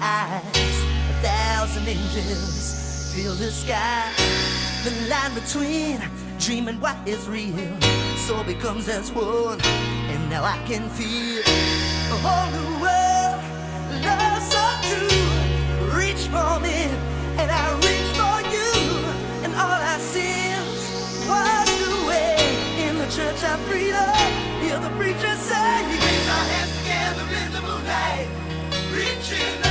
eyes. A thousand angels fill the sky. The line between dream and what is real so becomes as one. And now I can feel a whole new world. Love so true. Reach for me, and I reach for you. And all I see is washed away in the church of freedom. Hear the preacher say, Raise our hands together in the moonlight, reaching